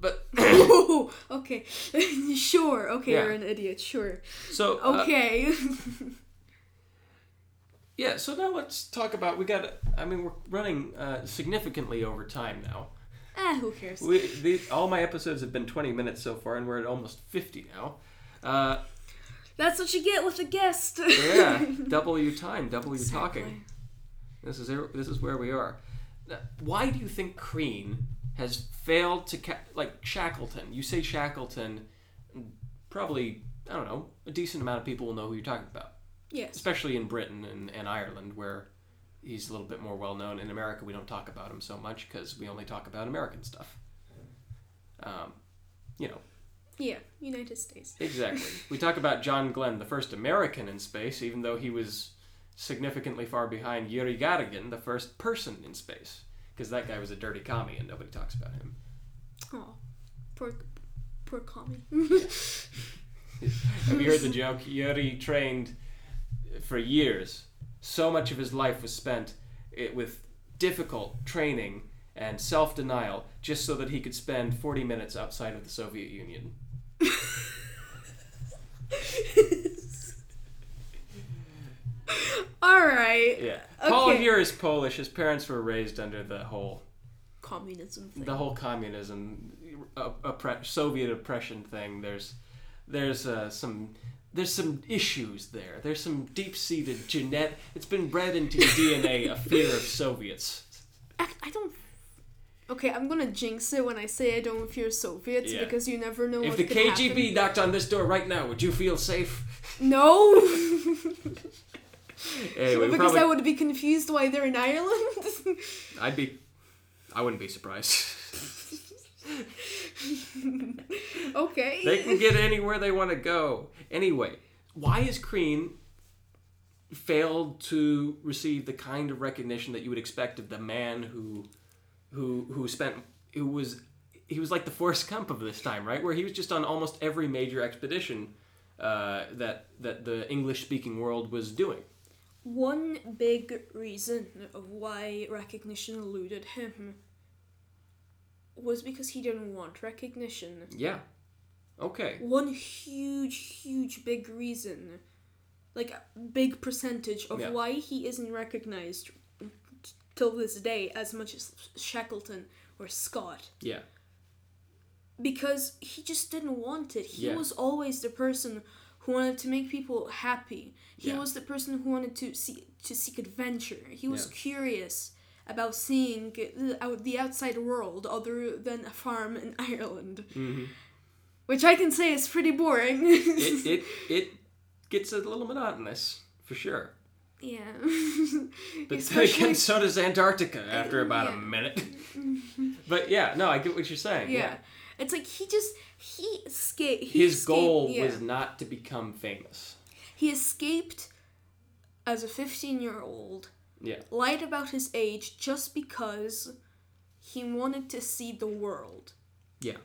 but oh, okay, sure. Okay, Yeah. you're an idiot. Sure. so uh, Okay. Yeah so now let's talk about we got i mean we're running uh, significantly over time now ah, who cares? we, the, all my episodes have been 20 minutes so far and we're at almost 50 now uh, That's what you get with a guest. yeah double your time double your Exactly. talking this is this is where we are Now, why do you think Crean has failed to ca- like Shackleton you say Shackleton probably I don't know a decent amount of people will know who you're talking about Yes. especially in Britain and, and Ireland where he's a little bit more well known in America we don't talk about him so much because we only talk about American stuff um, you know Yeah, United States. Exactly. we talk about John Glenn, the first American in space, even though he was significantly far behind Yuri Gagarin, the first person in space, because that guy was a dirty commie and nobody talks about him. Oh, poor, poor commie. Have you heard the joke? Yuri trained for years. So much of his life was spent it, with difficult training and self denial just so that he could spend 40 minutes outside of the Soviet Union. All right. Yeah. Paul Okay. here is Polish. His parents were raised under the whole Communism thing. the whole communism, oppre- Soviet oppression thing. There's there's uh, some there's some issues there. There's some deep seated genetic. It's been bred into your DNA a fear of Soviets. I, I don't. Okay, I'm gonna jinx it when I say I don't fear Soviets Yeah. because you never know If what the KGB happen. knocked on this door right now, would you feel safe? No. Anyway, because probably, I would be confused why they're in Ireland. I'd be, I wouldn't be surprised. okay. they can get anywhere they want to go. Anyway, why is Crean failed to receive the kind of recognition that you would expect of the man who, who, who spent, who was, he was like the Forrest Gump of this time, right? Where he was just on almost every major expedition uh, that that the English speaking world was doing. One big reason of why recognition eluded him was because he didn't want recognition. Yeah. Okay. One huge, huge big reason, like a big percentage of Yeah. why he isn't recognized till this day as much as Shackleton or Scott. Yeah. because he just didn't want it. He Yeah. was always the person who wanted to make people happy. He Yeah. was the person who wanted to see to seek adventure. He was curious about seeing the, out the outside world other than a farm in Ireland, hmm which I can say is pretty boring. It, it it gets a little monotonous for sure. yeah. But Especially- again, so does Antarctica after about a minute. but yeah, no, I get what you're saying. yeah. Yeah. It's like he just he escaped. He His escaped, goal yeah. was not to become famous. he escaped as a 15 year old Yeah. lied about his age just because he wanted to see the world. Yeah.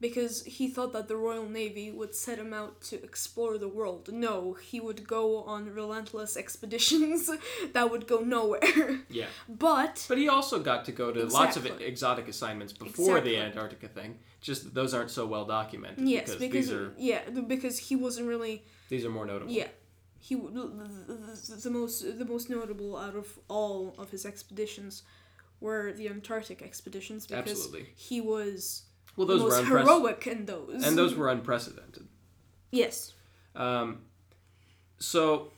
Because he thought that the Royal Navy would set him out to explore the world. No, he would go on relentless expeditions that would go nowhere. Yeah. but But he also got to go to lots of exotic assignments before the Antarctica thing. Just those aren't so well documented. yes, because, because these are yeah, because he wasn't really these are more notable. yeah. He the, most the most notable out of all of his expeditions were the Antarctic expeditions because Absolutely. he was Well, the those were most heroic in those. And those were unprecedented. yes. Um, so,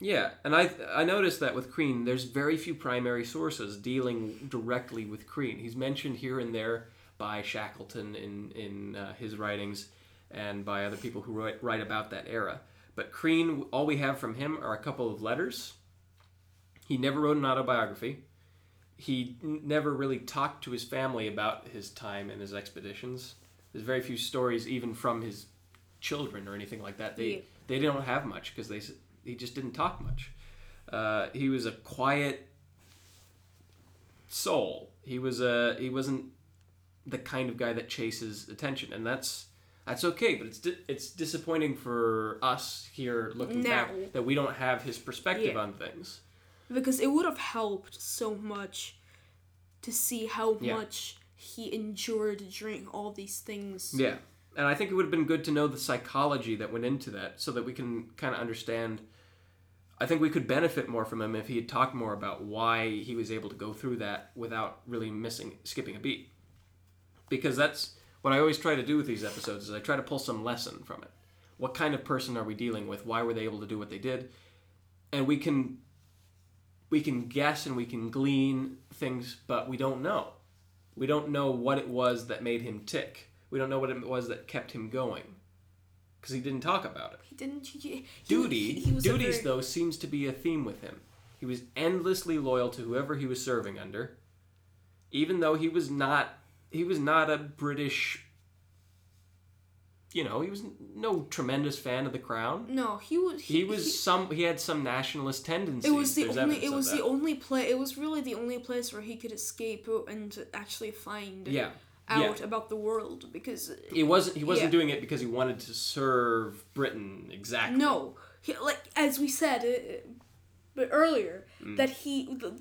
yeah, and I I noticed that with Crean, there's very few primary sources dealing directly with Crean. He's mentioned here and there by Shackleton in in uh, his writings, and by other people who write, write about that era. But Crean, all we have from him are a couple of letters. He never wrote an autobiography. He n- never really talked to his family about his time and his expeditions. There's very few stories, even from his children or anything like that. They Yeah. they don't have much because they he just didn't talk much. Uh, he was a quiet soul. He was a he wasn't the kind of guy that chases attention, and that's that's okay. But it's di- it's disappointing for us here looking back that we don't have his perspective Yeah. on things. because it would have helped so much to see how Yeah. much he endured during all these things. Yeah. And I think it would have been good to know the psychology that went into that so that we can kind of understand. I think we could benefit more from him if he had talked more about why he was able to go through that without really missing, skipping a beat. Because that's what I always try to do with these episodes is I try to pull some lesson from it. What kind of person are we dealing with? Why were they able to do what they did? And we can we can guess and we can glean things, but we don't know. We don't know what it was that made him tick. We don't know what it was that kept him going. Because he didn't talk about it. He didn't. He, he- Duty, he was duties very- though seems to be a theme with him. He was endlessly loyal to whoever he was serving under, even though he was not he was not a British. You know, he was no tremendous fan of the crown. No, he was. He was some. He had some nationalist tendencies. It was the There's only. It was the only place. It was really the only place where he could escape and actually find Yeah, out about the world because He wasn't. He wasn't Yeah. doing it because he wanted to serve Britain exactly. no, he, like as we said, uh, but earlier Mm. that he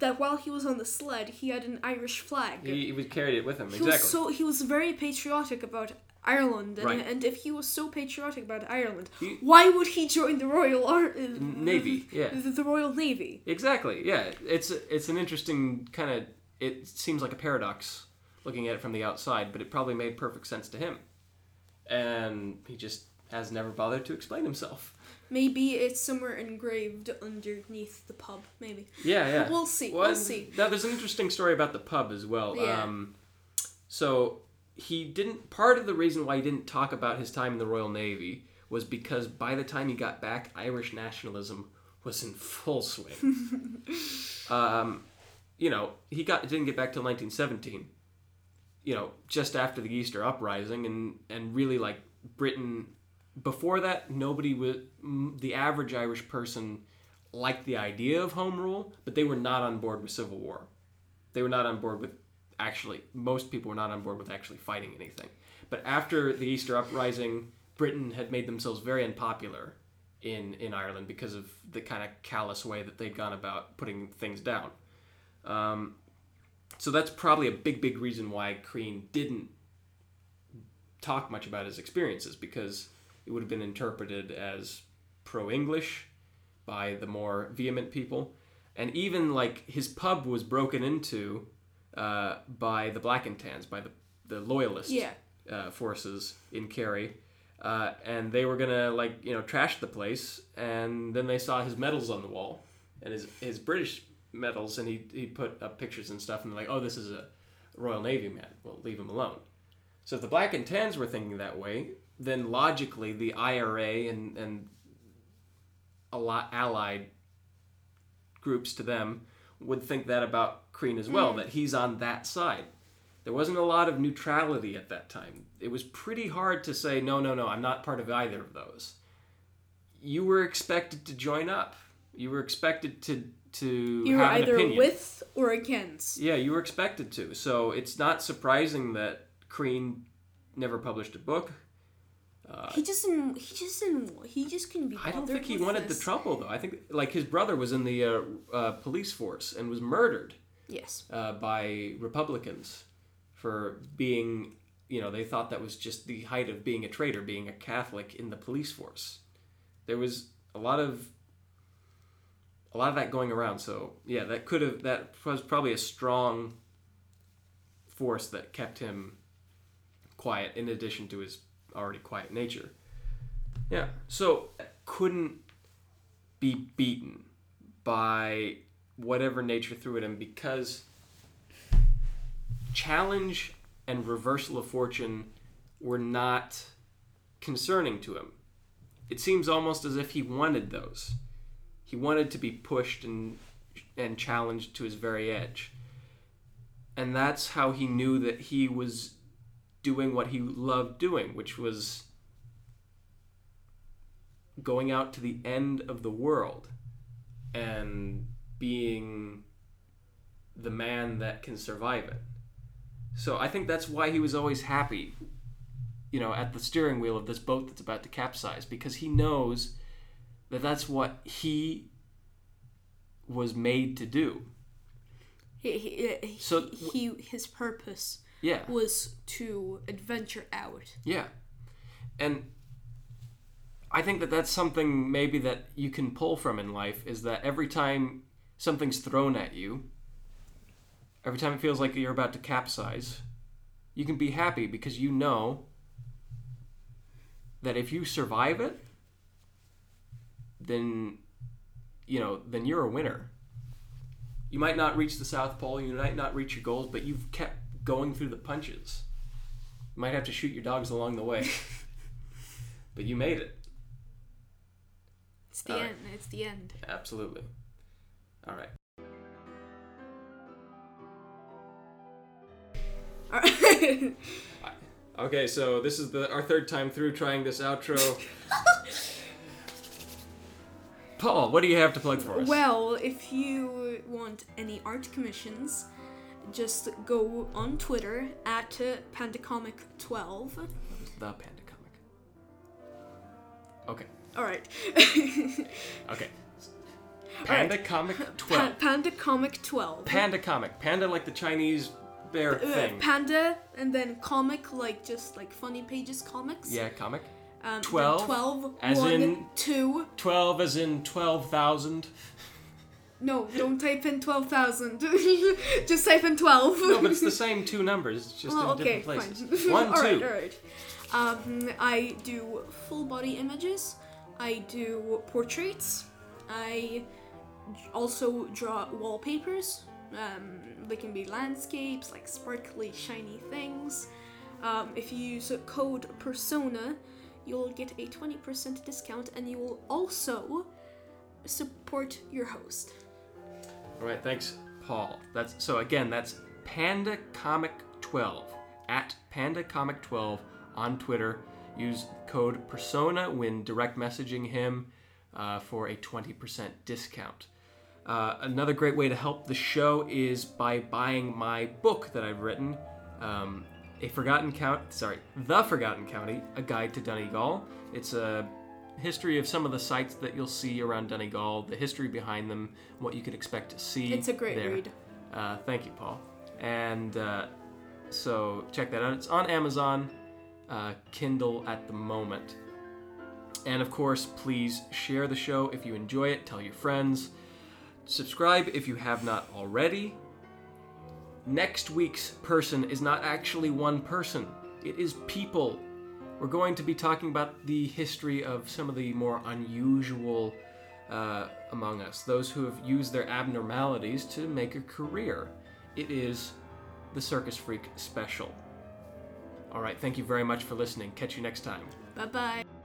that while he was on the sled, he had an Irish flag. he, he was carried it with him He exactly. was so he was very patriotic about Ireland, and, Right. and if he was so patriotic about Ireland, He- why would he join the Royal Ar- uh, Navy, yeah. the, the Royal Navy? Exactly. Yeah, it's it's an interesting kind of. It seems like a paradox looking at it from the outside, but it probably made perfect sense to him, and he just has never bothered to explain himself. Maybe it's somewhere engraved underneath the pub. Maybe Yeah, yeah. we'll see. Well, we'll see. Now, there's an interesting story about the pub as well. Yeah. Um, so he didn't. Part of the reason why he didn't talk about his time in the Royal Navy was because by the time he got back, Irish nationalism was in full swing. um, you know, he got didn't get back till 1917. You know, just after the Easter uprising, and and really like Britain. Before that, nobody was the average Irish person liked the idea of home rule, but they were not on board with civil war. They were not on board with actually. Most people were not on board with actually fighting anything. But after the Easter uprising, Britain had made themselves very unpopular in in Ireland because of the kind of callous way that they'd gone about putting things down. Um, so that's probably a big, big reason why Crean didn't talk much about his experiences because it would have been interpreted as pro-English by the more vehement people, and even like his pub was broken into uh, by the Black and Tans, by the the loyalist Yeah. uh, forces in Kerry. Uh, and they were gonna like you know trash the place, and then they saw his medals on the wall, and his his British medals, and he he put up pictures and stuff, and they're like, oh, this is a Royal Navy man. Well, leave him alone. So if the Black and Tans were thinking that way, then logically the IRA and and a lot allied groups to them would think that about Crean as well, mm. that he's on that side. There wasn't a lot of neutrality at that time. It was pretty hard to say, no, no, no, I'm not part of either of those. You were expected to join up. You were expected to to You were have an either opinion. with or against. Yeah, you were expected to. So it's not surprising that Crean never published a book. He just didn't. He just didn't. He just couldn't be. I don't think he wanted this. the trouble though. I think like his brother was in the uh, uh, police force and was murdered Yes. uh, by Republicans for being, you know, they thought that was just the height of being a traitor, being a Catholic in the police force. There was a lot of a lot of that going around. So yeah, that could have that was probably a strong force that kept him quiet in addition to his already quiet nature. Yeah. So couldn't be beaten by whatever nature threw at him because challenge and reversal of fortune were not concerning to him. It seems almost as if he wanted those. He wanted to be pushed and and challenged to his very edge. And that's how he knew that he was doing what he loved doing, which was going out to the end of the world and being the man that can survive it. So I think that's why he was always happy, you know, at the steering wheel of this boat that's about to capsize because he knows that that's what he was made to do. He, he, So- he his purpose Yeah. was to adventure out. Yeah. And I think that that's something maybe that you can pull from in life is that every time something's thrown at you, every time it feels like you're about to capsize, you can be happy because you know that if you survive it, then you know, then you're a winner. You might not reach the South Pole, you might not reach your goals, but you've kept going through the punches. You might have to shoot your dogs along the way. but you made it. It's the All right. end. It's the end. Absolutely. All right. Alright. Okay, so this is the our third time through trying this outro. Paul, what do you have to plug for us? well, if you want any art commissions, just go on Twitter at uh, pandacomic12. the Panda Comic. Okay. Alright. Okay. Panda Comic Pa- 12. Panda Comic 12. Panda Comic. Panda like the Chinese bear Uh, thing. Panda and then comic like just like funny pages comics. Yeah, comic. Um, 12, 12 as one, in- 2 12 as in 12,000. No, don't type in 12,000. just type in 12. No, but it's the same two numbers, it's just well, in okay, different places. fine. One, alright, two. alright. Um, I do full body images. I do portraits. I also draw wallpapers. Um, they can be landscapes, like sparkly, shiny things. Um, if you use code PERSONA, you'll get a 20% discount and you will also support your host. All right, thanks, Paul. That's so again. That's Panda Comic 12 at Panda Comic 12 on Twitter. Use code Persona when direct messaging him uh, for a 20% discount. Uh, another great way to help the show is by buying my book that I've written, um, a Forgotten Count. Sorry, The Forgotten County: A Guide to Donegal. It's a history of some of the sites that you'll see around Donegal, the history behind them, what you could expect to see. It's a great there. read. Uh, thank you, Paul. And uh, so check that out. It's on Amazon, uh, Kindle at the moment. And of course, please share the show if you enjoy it. Tell your friends. Subscribe if you have not already. Next week's person is not actually one person, it is people. We're going to be talking about the history of some of the more unusual uh, among us, those who have used their abnormalities to make a career. It is the Circus Freak special. All right, thank you very much for listening. Catch you next time. Bye bye.